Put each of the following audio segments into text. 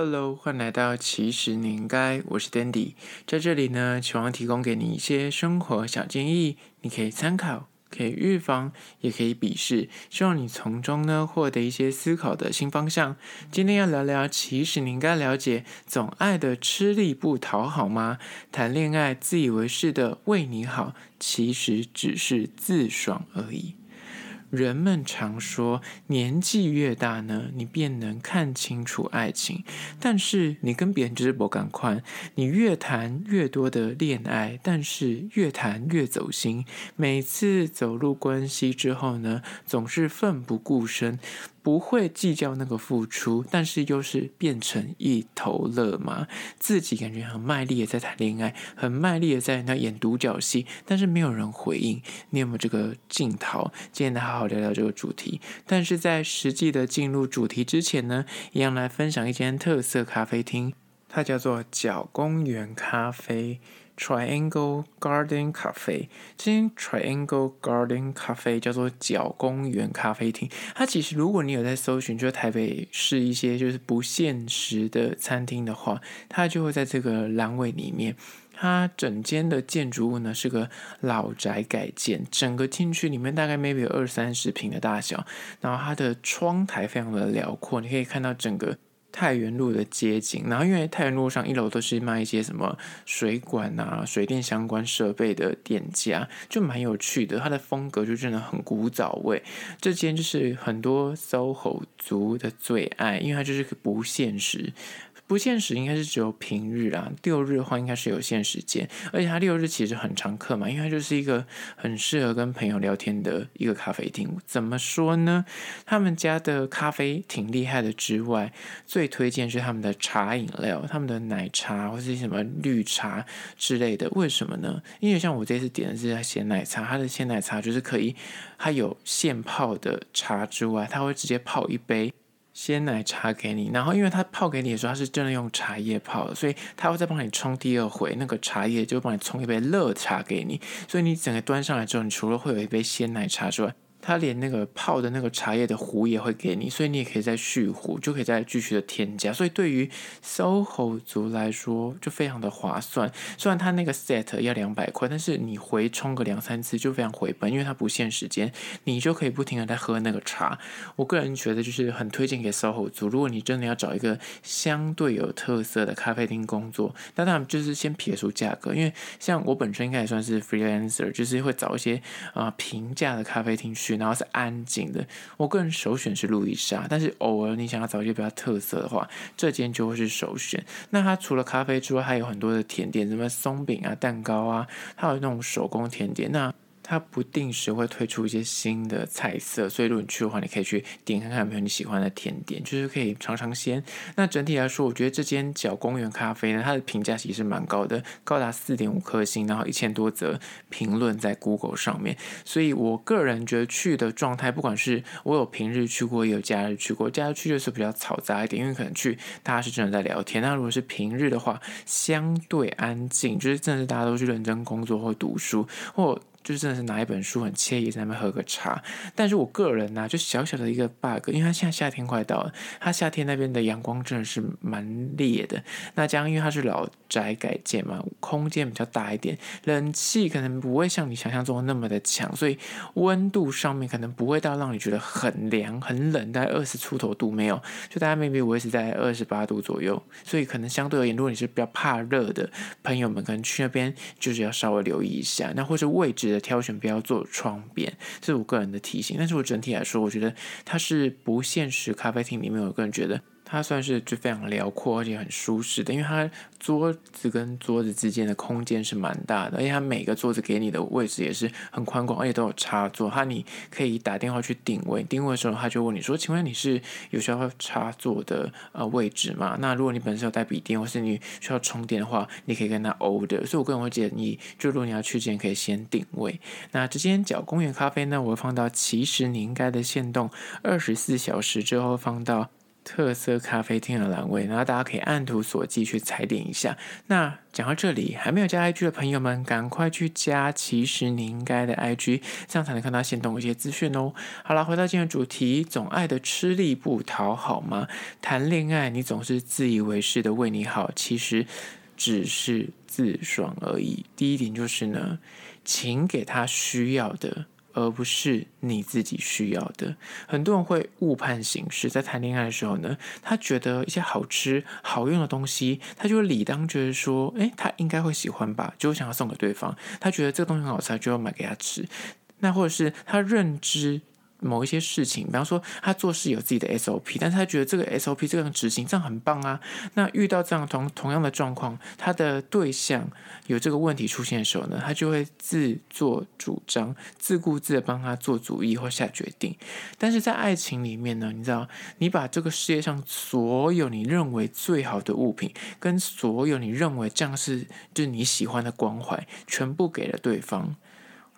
Hello，欢迎来到其实你应该，我是 Dandy，在这里呢，希望提供给你一些生活小建议，你可以参考。可以预防，也可以鄙视，希望你从中呢获得一些思考的新方向。今天要聊聊，其实你应该了解，总爱的吃力不讨好吗？谈恋爱自以为是的为你好，其实只是自爽而已。人们常说，年纪越大呢，你便能看清楚爱情。但是你跟别人就是不敢宽，你越谈越多的恋爱，但是越谈越走心。每次走入关系之后呢，总是奋不顾身。不会计较那个付出，但是又是变成一头热嘛？自己感觉很卖力的在谈恋爱，很卖力的在那演独角戏，但是没有人回应。你有没有这个镜头？今天来好好聊聊这个主题。但是在实际的进入主题之前呢，一样来分享一间特色咖啡厅，它叫做角公园咖啡。Triangle Garden Cafe，这间 Triangle Garden Cafe 叫做角公园咖啡厅。它其实，如果你有在搜寻，就是台北市一些就是不限时的餐厅的话，它就会在这个栏位里面。它整间的建筑物呢是个老宅改建，整个进去里面大概 maybe 有二三十坪的大小，然后它的窗台非常的辽阔，你可以看到整个。太原路的街景，然后因为太原路上一楼都是卖一些什么水管啊、水电相关设备的店家，就蛮有趣的。它的风格就真的很古早味。这间就是很多 SOHO 族的最爱，因为它就是不现实。不限时应该是只有平日啊，六日的话应该是有限时间，而且它六日其实很常客嘛，因为它就是一个很适合跟朋友聊天的一个咖啡厅。怎么说呢？他们家的咖啡挺厉害的之外，最推荐是他们的茶饮料，他们的奶茶或是什么绿茶之类的。为什么呢？因为像我这次点的是鲜奶茶，它的鲜奶茶就是可以，它有现泡的茶之外，它会直接泡一杯。鲜奶茶给你，然后因为他泡给你的时候，他是真的用茶叶泡的，所以他会再帮你冲第二回，那个茶叶就帮你冲一杯热茶给你，所以你整个端上来之后，你除了会有一杯鲜奶茶之外，他连那个泡的那个茶叶的壶也会给你，所以你也可以再续壶，就可以再继续的添加。所以对于 SOHO 族来说，就非常的划算。虽然他那个 set 要两百块，但是你回冲个两三次就非常回本，因为它不限时间，你就可以不停的在喝那个茶。我个人觉得就是很推荐给 SOHO 族。如果你真的要找一个相对有特色的咖啡厅工作，那当然就是先撇除价格，因为像我本身应该也算是 freelancer，就是会找一些啊、平价的咖啡厅。然后是安静的，我个人首选是路易莎，但是偶尔你想要找一些比较特色的话，这间就会是首选。那它除了咖啡之外，还有很多的甜点，什么松饼啊、蛋糕啊，还有那种手工甜点。那它不定时会推出一些新的菜色，所以如果你去的话，你可以去点看看有没有你喜欢的甜点，就是可以尝尝鲜。那整体来说，我觉得这间角公园咖啡呢，它的评价其实蛮高的，高达四点五颗星，然后一千多则评论在 Google 上面。所以我个人觉得去的状态，不管是我有平日去过，也有假日去过，假日去就是比较嘈杂一点，因为可能去大家是真的在聊天。那如果是平日的话，相对安静，就是真的是大家都去认真工作或读书或。就是真的是拿一本书很惬意，在那边喝个茶。但是我个人呢、就小小的一个 bug，因为它现在夏天快到了，它夏天那边的阳光真的是蛮烈的。那这样因为它是老宅改建嘛，空间比较大一点，冷气可能不会像你想象中那么的强，所以温度上面可能不会到让你觉得很凉很冷，大概二十出头度没有，就大概 maybe 维持在二十八度左右。所以可能相对而言，如果你是比较怕热的朋友们，可能去那边就是要稍微留意一下，那或是位置挑选不要做窗边，这是我个人的提醒。但是我整体来说，我觉得它是不限时咖啡厅里面，我个人觉得。它算是就非常辽阔，而且很舒适的，因为它桌子跟桌子之间的空间是蛮大的，而且它每个桌子给你的位置也是很宽广，而且都有插座。它你可以打电话去定位，定位的时候他就问你说：“请问你是有需要插座的呃位置吗？”那如果你本身有带笔电，或是你需要充电的话，你可以跟他 order。所以我个人会建议，就如果你要去之前可以先定位。那这间角公园咖啡呢，我会放到其实你应该的限动，二十四小时之后放到。特色咖啡厅的栏位，然后大家可以按图索骥去踩点一下。那讲到这里，还没有加 IG 的朋友们，赶快去加。其实你应该的 IG，这样才能看到先动一些资讯哦。好了，回到今天的主题，总爱的吃力不讨好吗？谈恋爱你总是自以为是的为你好，其实只是自爽而已。第一点就是呢，请给他需要的。而不是你自己需要的。很多人会误判形式，在谈恋爱的时候呢，他觉得一些好吃好用的东西，他就理当觉得说，诶，他应该会喜欢吧，就想要送给对方。他觉得这个东西很好吃，就要买给他吃。那或者是他认知。某一些事情，比方说他做事有自己的 SOP，但是他觉得这个 SOP 这样执行这样很棒啊。那遇到这样同同样的状况，他的对象有这个问题出现的时候呢，他就会自作主张、自顾自的帮他做主意或下决定。但是在爱情里面呢，你知道，你把这个世界上所有你认为最好的物品，跟所有你认为这样是就是你喜欢的关怀，全部给了对方，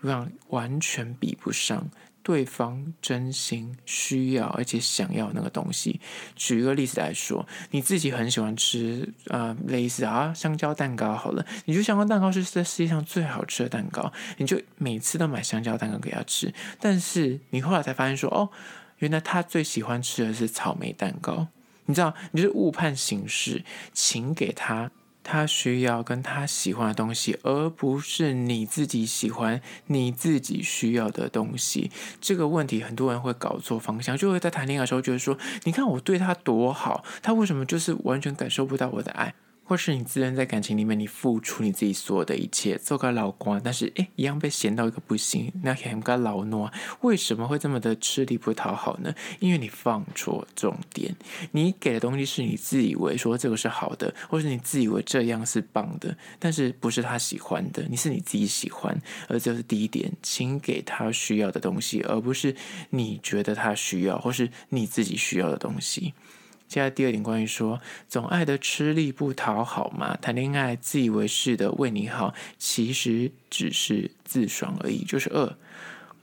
让完全比不上。对方真心需要而且想要那个东西。举一个例子来说，你自己很喜欢吃啊、类似啊香蕉蛋糕好了，你觉得香蕉蛋糕是这世界上最好吃的蛋糕，你就每次都买香蕉蛋糕给他吃。但是你后来才发现说，哦，原来他最喜欢吃的是草莓蛋糕。你知道，你就是误判形势，请给他。他需要跟他喜欢的东西，而不是你自己喜欢、你自己需要的东西。这个问题很多人会搞错方向，就会在谈恋爱的时候觉得说：“你看我对他多好，他为什么就是完全感受不到我的爱？”或是你自认在感情里面，你付出你自己所有的一切，做个老公，但是诶，一样被嫌到一个不行，那很个老诺，为什么会这么的吃力不讨好呢？因为你放错重点，你给的东西是你自以为说这个是好的，或是你自以为这样是棒的，但是不是他喜欢的，你是你自己喜欢，而这是第一点，请给他需要的东西，而不是你觉得他需要或是你自己需要的东西。接下来第二点，关于说总爱的吃力不讨好嘛，谈恋爱自以为是的为你好，其实只是自爽而已。就是二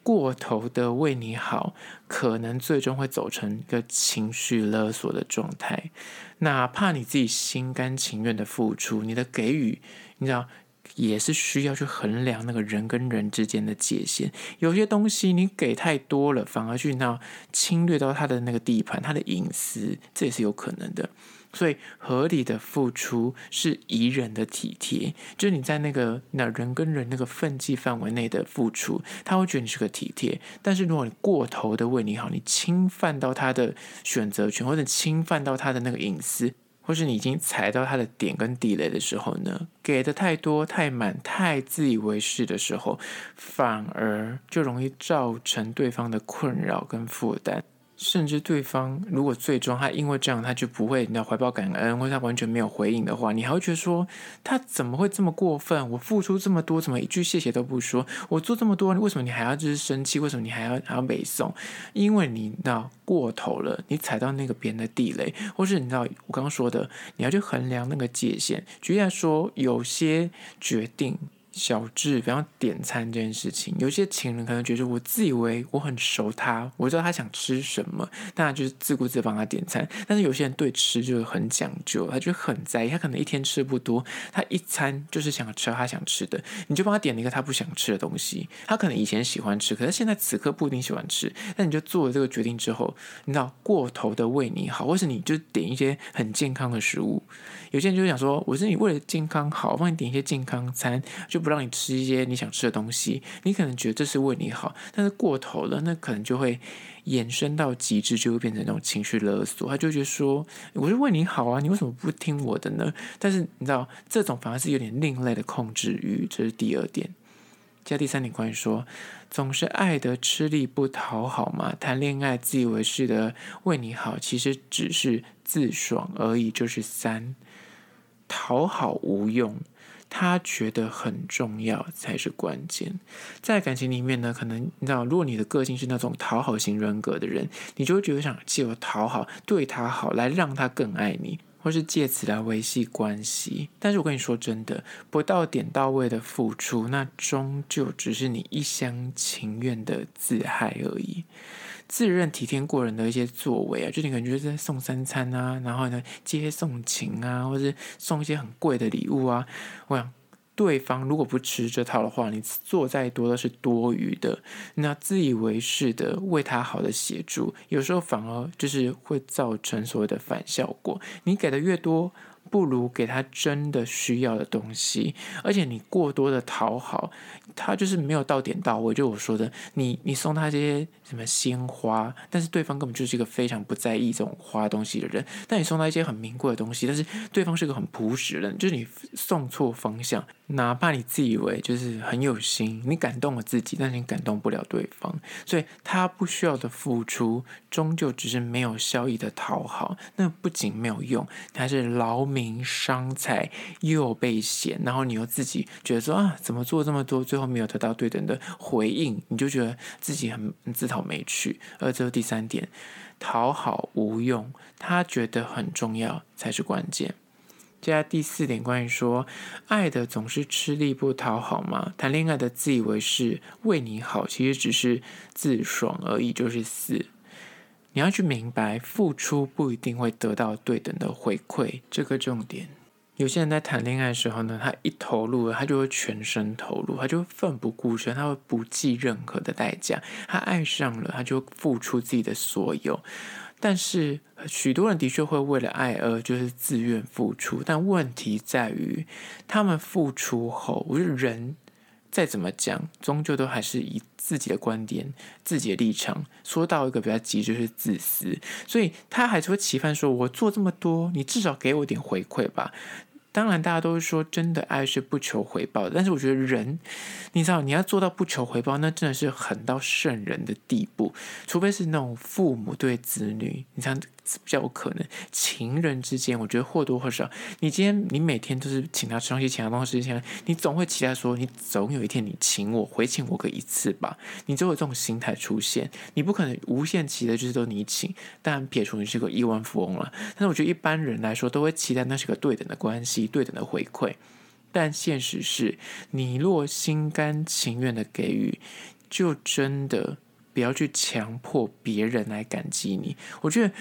过头的为你好，可能最终会走成一个情绪勒索的状态。哪怕你自己心甘情愿的付出，你的给予，你知道。也是需要去衡量那个人跟人之间的界限，有些东西你给太多了，反而去那侵略到他的那个地盘，他的隐私，这也是有可能的。所以合理的付出是宜人的体贴，就是你在那个那人跟人那个分际范围内的付出，他会觉得你是个体贴。但是如果你过头的为你好，你侵犯到他的选择权，或者侵犯到他的那个隐私。或是你已经踩到他的点跟地雷的时候呢，给的太多、太满、太自以为是的时候，反而就容易造成对方的困扰跟负担。甚至对方如果最终他因为这样他就不会你要怀抱感恩，或者他完全没有回应的话，你还会觉得说他怎么会这么过分？我付出这么多，怎么一句谢谢都不说？我做这么多，为什么你还要就是生气？为什么你还要还要背诵？因为你那过头了，你踩到那个别人的地雷，或是你知道我刚刚说的，你要去衡量那个界限。举例来说，有些决定。小智，比方点餐这件事情，有些情人可能觉得我自以为我很熟他，我知道他想吃什么，那就是自顾自帮他点餐。但是有些人对吃就是很讲究，他就很在意，他可能一天吃不多，他一餐就是想吃他想吃的，你就帮他点了一个他不想吃的东西。他可能以前喜欢吃，可是现在此刻不一定喜欢吃。那你就做了这个决定之后，你知道过头的为你好，或是你就点一些很健康的食物。有些人就想说，我是你为了健康好，帮你点一些健康餐，就。不让你吃一些你想吃的东西，你可能觉得这是为你好，但是过头了，那可能就会衍生到极致，就会变成那种情绪勒索。他就觉得说，我是为你好啊，你为什么不听我的呢？但是你知道，这种反而是有点另类的控制欲，这是第二点。加第三点，关于说总是爱得吃力不讨好嘛，谈恋爱自以为是的为你好，其实只是自爽而已。就是三，讨好无用。他觉得很重要才是关键，在感情里面呢，可能你知道，如果你的个性是那种讨好型人格的人，你就会觉得想借由讨好对他好来让他更爱你。或是借此来维系关系。但是我跟你说真的，不到点到位的付出，那终究只是你一厢情愿的自嗨而已。自认体贴过人的一些作为啊，就你可能觉是在送三餐啊，然后呢接送情啊，或是送一些很贵的礼物啊，我想。对方如果不吃这套的话，你做再多都是多余的。那自以为是的为他好的协助，有时候反而就是会造成所谓的反效果。你给的越多，不如给他真的需要的东西。而且你过多的讨好，他就是没有到点到位。就我说的，你你送他这些什么鲜花，但是对方根本就是一个非常不在意这种花东西的人。但你送他一些很名贵的东西，但是对方是个很朴实的人，就是你送错方向。哪怕你自以为就是很有心，你感动了自己，但是你感动不了对方，所以他不需要的付出，终究只是没有效益的讨好。那不仅没有用，还是劳民伤财，又被嫌。然后你又自己觉得说啊，怎么做这么多，最后没有得到对等的回应，你就觉得自己很自讨没趣。而这第三点，讨好无用，他觉得很重要才是关键。接下来第四点，关于说爱的总是吃力不讨好吗？谈恋爱的自以为是为你好，其实只是自爽而已。就是四，你要去明白，付出不一定会得到对等的回馈，这个重点。有些人在谈恋爱的时候呢，他一投入了，他就会全身投入，他就奋不顾身，他会不计任何的代价。他爱上了，他就付出自己的所有。但是许多人的确会为了爱而就是自愿付出，但问题在于，他们付出后，我觉得人再怎么讲，终究都还是以自己的观点、自己的立场，说到一个比较极致，是自私，所以他还是会期盼说：“我做这么多，你至少给我点回馈吧。”当然，大家都是说真的爱是不求回报的，但是我觉得人，你知道，你要做到不求回报，那真的是狠到圣人的地步，除非是那种父母对子女，你像。比较有可能，情人之间，我觉得或多或少，你今天你每天都是请他吃东西，请他东西，请他，你总会期待说，你总有一天你请我回请我个一次吧，你就有这种心态出现，你不可能无限期的就是都你请，但撇除你是个亿万富翁了，但是我觉得一般人来说都会期待那是个对等的关系，对等的回馈，但现实是，你若心甘情愿的给予，就真的不要去强迫别人来感激你，我觉得。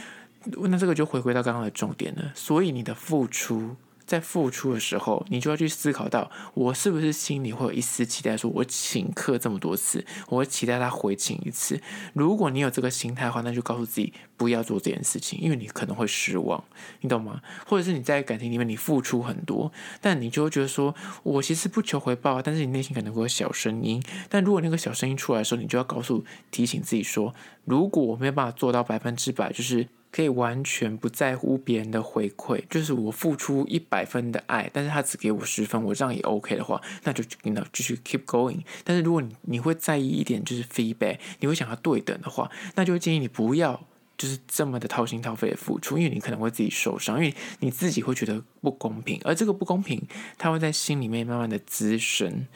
那这个就回归到刚刚的重点了，所以你的付出。在付出的时候，你就要去思考到，我是不是心里会有一丝期待，说我请客这么多次，我会期待他回请一次。如果你有这个心态的话，那就告诉自己不要做这件事情，因为你可能会失望，你懂吗？或者是你在感情里面你付出很多，但你就会觉得说我其实不求回报，但是你内心可能会有小声音。但如果那个小声音出来的时候，你就要告诉提醒自己说，如果我没有办法做到百分之百，就是。可以完全不在乎别人的回馈，就是我付出一百分的爱，但是他只给我十分，我这样也 OK 的话，那就那继续 keep going。但是如果你你会在意一点，就是 feedback，你会想要对等的话，那就建议你不要就是这么的掏心掏肺的付出，因为你可能会自己受伤，因为你自己会觉得不公平，而这个不公平，它会在心里面慢慢的滋生，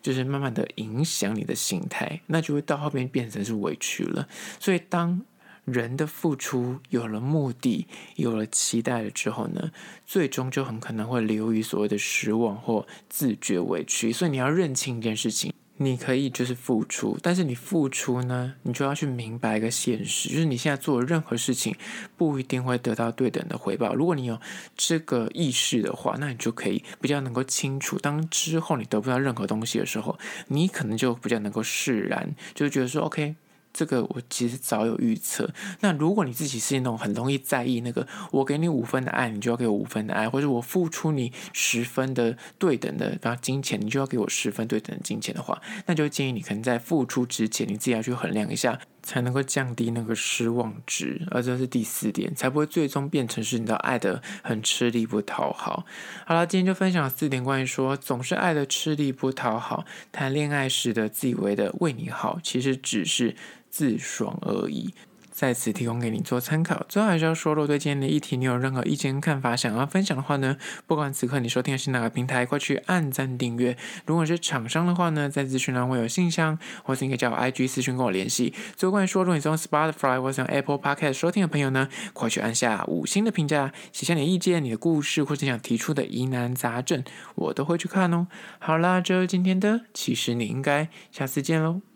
就是慢慢的影响你的心态，那就会到后面变成是委屈了。所以当人的付出有了目的，有了期待了之后呢，最终就很可能会流于所谓的失望或自觉委屈。所以你要认清一件事情，你可以就是付出，但是你付出呢，你就要去明白一个现实，就是你现在做的任何事情不一定会得到对等的回报。如果你有这个意识的话，那你就可以比较能够清楚，当之后你得不到任何东西的时候，你可能就比较能够释然，就觉得说 OK。这个我其实早有预测。那如果你自己是那种很容易在意那个，我给你五分的爱，你就要给我五分的爱，或者我付出你十分的对等的，然后金钱，你就要给我十分对等的金钱的话，那就建议你可能在付出之前，你自己要去衡量一下，才能够降低那个失望值。而这是第四点，才不会最终变成是你的爱的很吃力不讨好。好了，今天就分享四点关于说总是爱的吃力不讨好，谈恋爱时的自以为的为你好，其实只是。自爽而已。在此提供给你做参考。最后还是要说，如果对今天的议题你有任何意见看法想要分享的话呢，不管此刻你收听的是哪个平台，快去按赞订阅。如果是厂商的话呢，在资讯栏会有信箱，或是你可以叫我 IG 私讯跟我联系。最后关于说，如果你用 Spotify 或是用 Apple Podcast 收听的朋友呢，快去按下五星的评价，写下你的意见、你的故事或者想提出的疑难杂症，我都会去看哦。好啦，这是今天的，其实你应该下次见喽。